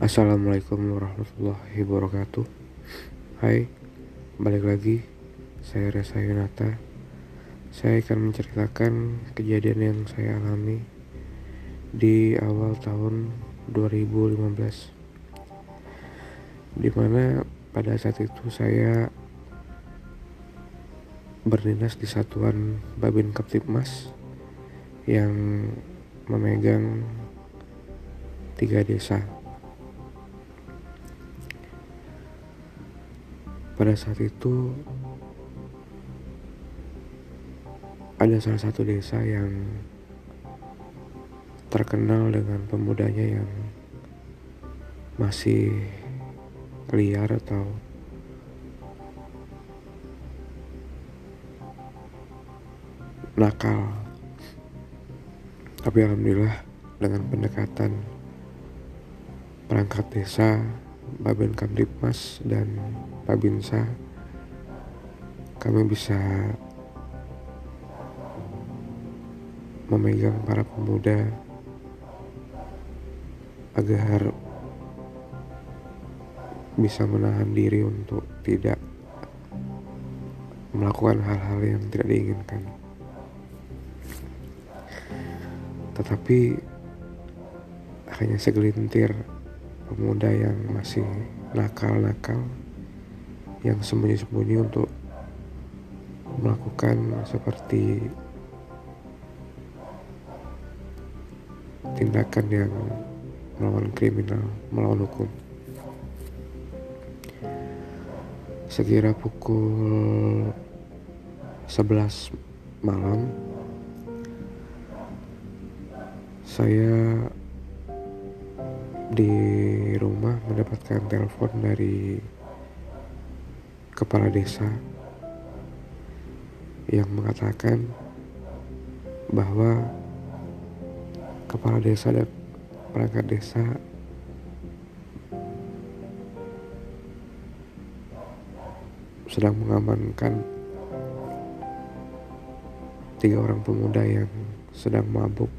Assalamualaikum warahmatullahi wabarakatuh. Hai, balik lagi. Saya Reza Yunata. Saya akan menceritakan kejadian yang saya alami Di awal tahun 2015 Di mana pada saat itu saya berdinas di satuan Babin Kaptipmas yang memegang tiga desa pada saat itu ada salah satu desa yang terkenal dengan pemudanya yang masih liar atau nakal. Tapi alhamdulillah dengan pendekatan perangkat desa Babin Kamdipmas dan Babinsa kami bisa memegang para pemuda agar bisa menahan diri untuk tidak melakukan hal-hal yang tidak diinginkan. Tetapi hanya segelintir pemuda yang masih nakal-nakal yang sembunyi-sembunyi untuk melakukan seperti tindakan yang melawan kriminal, melawan hukum. Sekira pukul 11 malam saya di rumah mendapatkan telepon dari kepala desa yang mengatakan bahwa kepala desa dan perangkat desa sedang mengamankan tiga orang pemuda yang sedang mabuk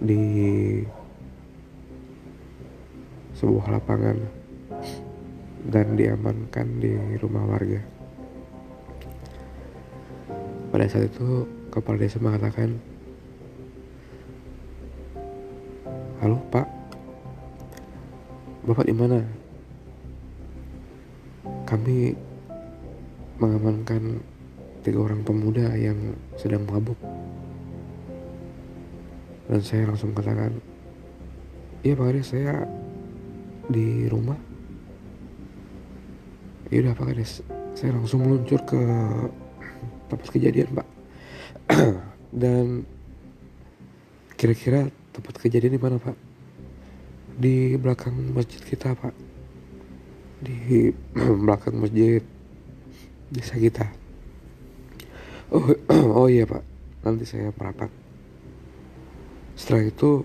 di sebuah lapangan dan diamankan di rumah warga. Pada saat itu, kepala desa mengatakan, "Halo, Pak. Bapak di mana?" Kami mengamankan tiga orang pemuda yang sedang mabuk. Dan saya langsung katakan, "Iya, Pak saya di rumah. Ya udah pak kades. Saya langsung meluncur ke tempat kejadian pak. Dan kira-kira tempat kejadian di mana pak? Di belakang masjid kita pak. Di belakang masjid desa kita. Oh oh iya pak. Nanti saya merapat. Setelah itu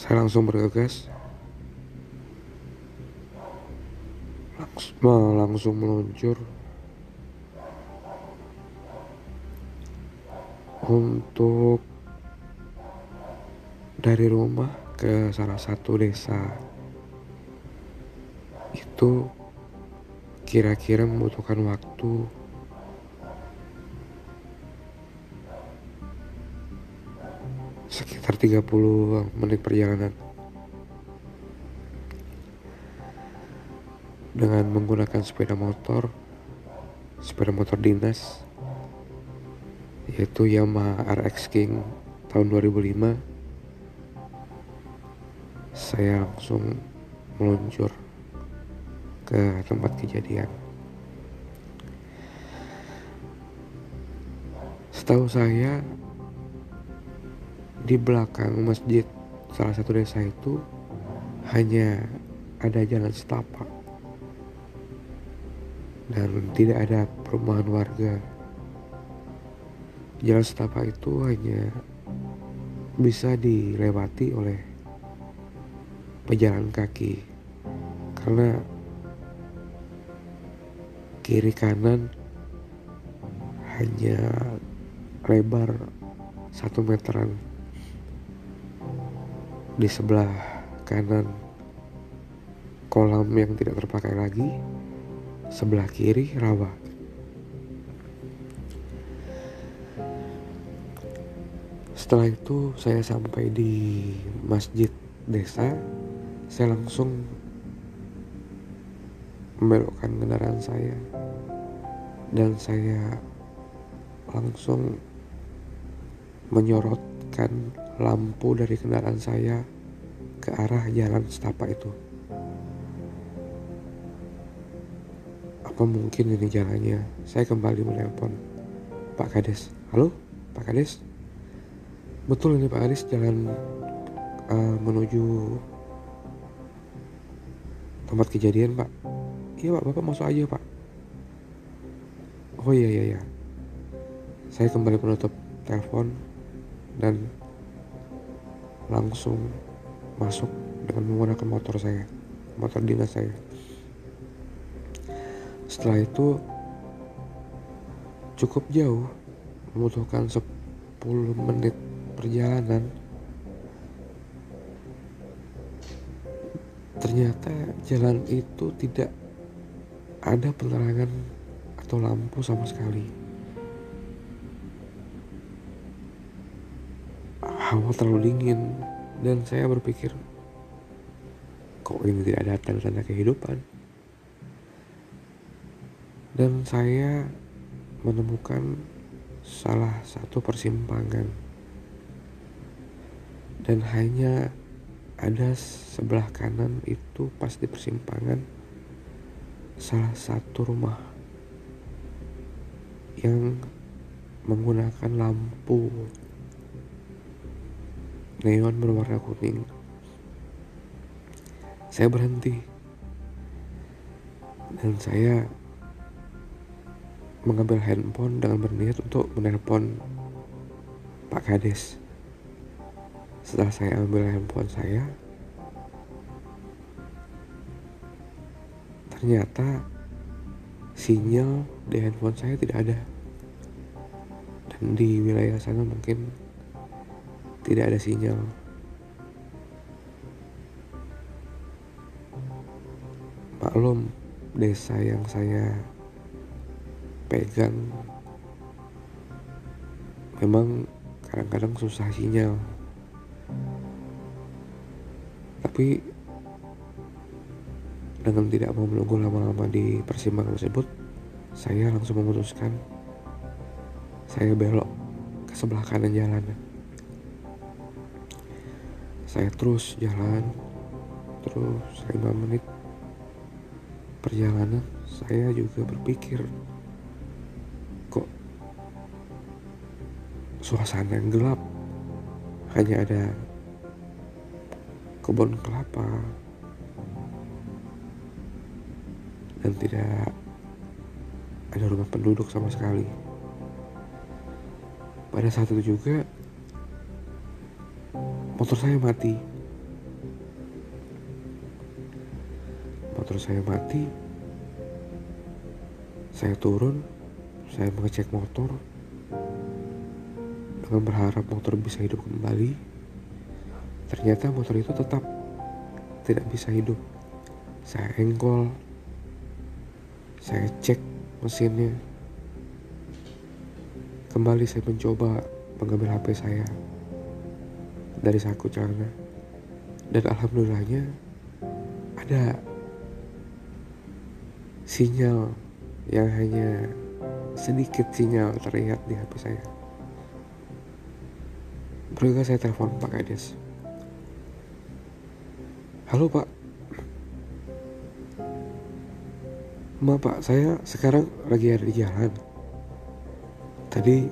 saya langsung bergegas. Langsung, langsung meluncur. Untuk dari rumah ke salah satu desa. Itu kira-kira membutuhkan waktu 30 menit perjalanan. Dengan menggunakan sepeda motor sepeda motor dinas yaitu Yamaha RX King tahun 2005 saya langsung meluncur ke tempat kejadian. Setahu saya di belakang masjid salah satu desa itu hanya ada jalan setapak. Dan tidak ada perumahan warga. Jalan setapak itu hanya bisa dilewati oleh pejalan kaki. Karena kiri kanan hanya lebar satu meteran di sebelah kanan kolam yang tidak terpakai lagi sebelah kiri rawa. Setelah itu saya sampai di masjid desa saya langsung membelokkan kendaraan saya dan saya langsung menyorotkan lampu dari kendaraan saya ke arah jalan setapak itu. Apa mungkin ini jalannya? Saya kembali menelpon Pak Kades. Halo, Pak Kades? Betul ini Pak Kades jalan uh, menuju tempat kejadian Pak. Iya Pak, Bapak masuk aja Pak. Oh iya iya iya. Saya kembali menutup telepon dan langsung masuk dengan menggunakan motor saya, motor dinas saya. Setelah itu cukup jauh, membutuhkan 10 menit perjalanan. Ternyata jalan itu tidak ada penerangan atau lampu sama sekali. Hawa terlalu dingin. Dan saya berpikir, kok ini tidak ada tanda-tanda kehidupan? Dan saya menemukan salah satu persimpangan. Dan hanya ada sebelah kanan itu pas di persimpangan salah satu rumah yang menggunakan lampu neon berwarna kuning. Saya berhenti dan saya mengambil handphone dengan berniat untuk menelpon Pak Kades. Setelah saya ambil handphone saya, ternyata sinyal di handphone saya tidak ada dan di wilayah sana mungkin tidak ada sinyal maklum desa yang saya pegang memang kadang-kadang susah sinyal tapi dengan tidak mau menunggu lama-lama di persimpangan tersebut, saya langsung memutuskan saya belok ke sebelah kanan jalan. Saya terus jalan, terus 5 menit perjalanan, saya juga berpikir, kok suasana yang gelap, hanya ada kebun kelapa, dan tidak ada rumah penduduk sama sekali. Pada saat itu juga motor saya mati. Motor saya mati. Saya turun, saya mengecek motor dengan berharap motor bisa hidup kembali. Ternyata motor itu tetap tidak bisa hidup. Saya engkol, saya cek mesinnya. Kembali saya mencoba mengambil HP saya dari saku celana. Dan alhamdulillahnya ada sinyal yang hanya sedikit sinyal terlihat di HP saya. Bergegas saya telepon Pak Kades. Halo Pak, Maaf pak, saya sekarang lagi ada di jalan. Tadi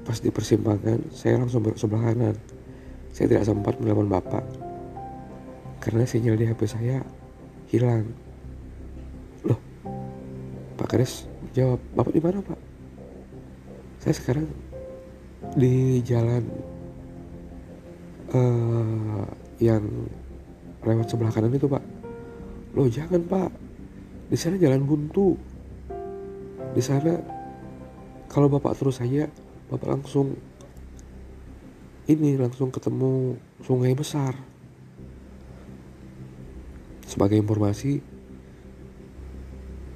pas di persimpangan, saya langsung belok sebelah kanan. Saya tidak sempat menelepon bapak karena sinyal di HP saya hilang. Loh, Pak Kades jawab, bapak di mana pak? Saya sekarang di jalan uh, yang lewat sebelah kanan itu pak. Loh jangan pak, di sana jalan buntu. Di sana kalau bapak terus saja, bapak langsung ini langsung ketemu sungai besar sebagai informasi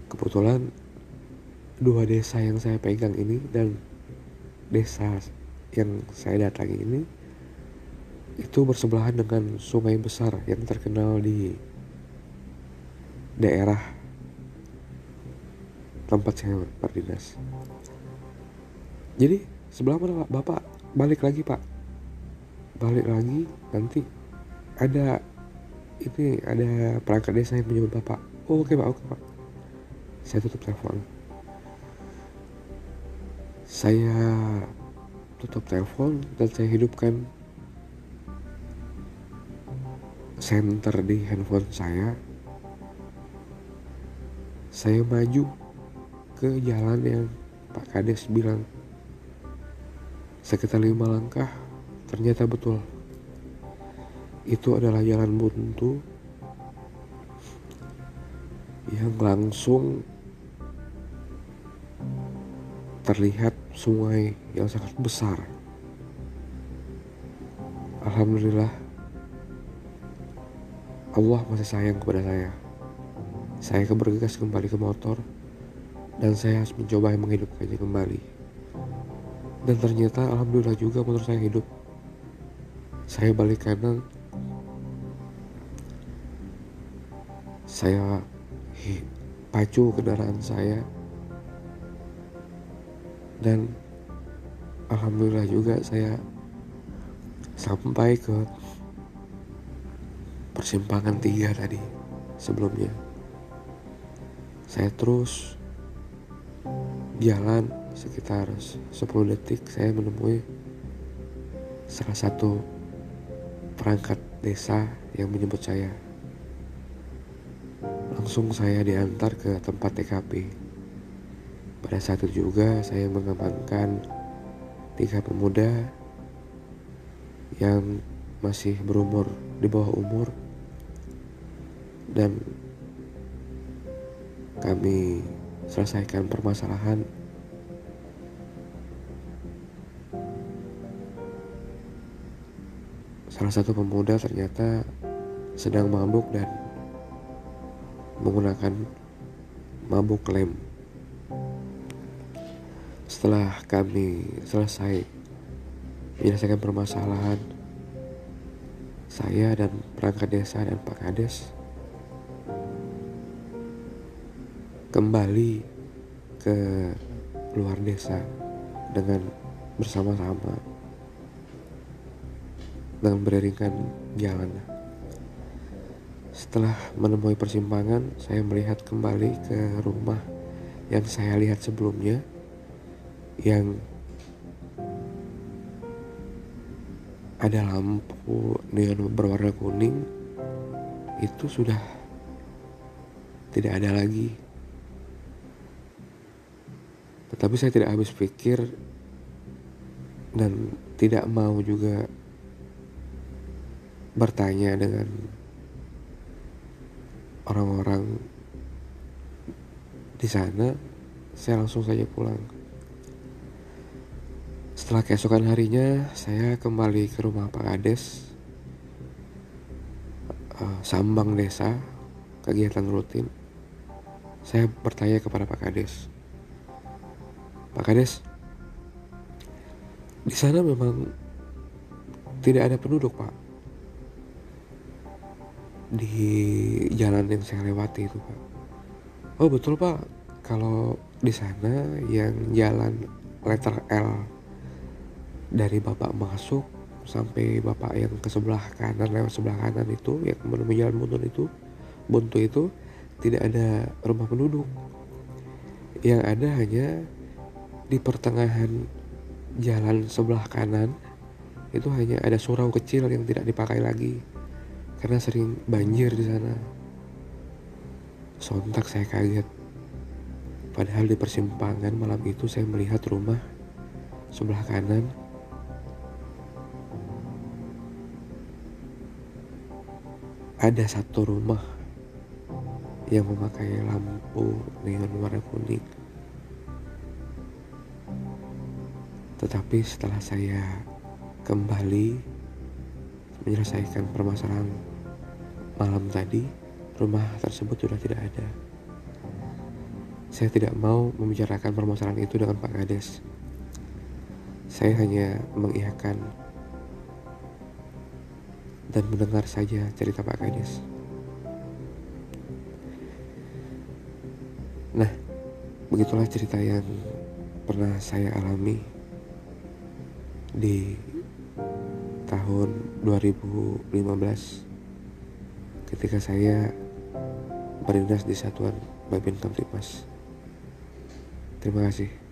kebetulan dua desa yang saya pegang ini dan desa yang saya datangi ini itu bersebelahan dengan sungai besar yang terkenal di daerah tempat saya berdinas. Jadi sebelah mana pak? Bapak balik lagi pak. Balik lagi nanti ada ini ada perangkat desa yang menyebut bapak. Oh, oke pak, oke pak. Saya tutup telepon. Saya tutup telepon dan saya hidupkan center di handphone saya saya maju ke jalan yang Pak Kades bilang sekitar lima langkah ternyata betul itu adalah jalan buntu yang langsung terlihat sungai yang sangat besar Alhamdulillah Allah masih sayang kepada saya saya bergegas kembali ke motor dan saya harus mencoba menghidupkannya kembali. Dan ternyata alhamdulillah juga motor saya hidup. Saya balik kanan. Saya pacu kendaraan saya. Dan alhamdulillah juga saya sampai ke persimpangan tiga tadi sebelumnya saya terus jalan sekitar 10 detik saya menemui salah satu perangkat desa yang menyebut saya. Langsung saya diantar ke tempat TKP pada saat itu juga saya mengamankan tiga pemuda yang masih berumur di bawah umur. Dan kami selesaikan permasalahan salah satu pemuda ternyata sedang mabuk dan menggunakan mabuk lem. Setelah kami selesai menyelesaikan permasalahan saya dan perangkat desa dan Pak Kades kembali ke luar desa dengan bersama-sama dengan beriringkan jalan. Setelah menemui persimpangan, saya melihat kembali ke rumah yang saya lihat sebelumnya yang ada lampu neon berwarna kuning itu sudah tidak ada lagi tetapi saya tidak habis pikir dan tidak mau juga bertanya dengan orang-orang di sana. Saya langsung saja pulang. Setelah keesokan harinya, saya kembali ke rumah Pak Kades, uh, Sambang Desa, kegiatan rutin. Saya bertanya kepada Pak Kades, Pak Kades, di sana memang tidak ada penduduk, Pak. Di jalan yang saya lewati itu, Pak. Oh, betul, Pak. Kalau di sana yang jalan letter L dari Bapak masuk sampai Bapak yang ke sebelah kanan lewat sebelah kanan itu yang menemui jalan buntu itu buntu itu tidak ada rumah penduduk yang ada hanya di pertengahan jalan sebelah kanan itu hanya ada surau kecil yang tidak dipakai lagi karena sering banjir di sana. Sontak saya kaget. Padahal di persimpangan malam itu saya melihat rumah sebelah kanan ada satu rumah yang memakai lampu neon warna kuning. Tetapi setelah saya kembali menyelesaikan permasalahan malam tadi, rumah tersebut sudah tidak ada. Saya tidak mau membicarakan permasalahan itu dengan Pak Kades. Saya hanya mengiyakan dan mendengar saja cerita Pak Kades. Nah, begitulah cerita yang pernah saya alami di tahun 2015 ketika saya berdinas di Satuan Babin Kamtipmas. Terima kasih.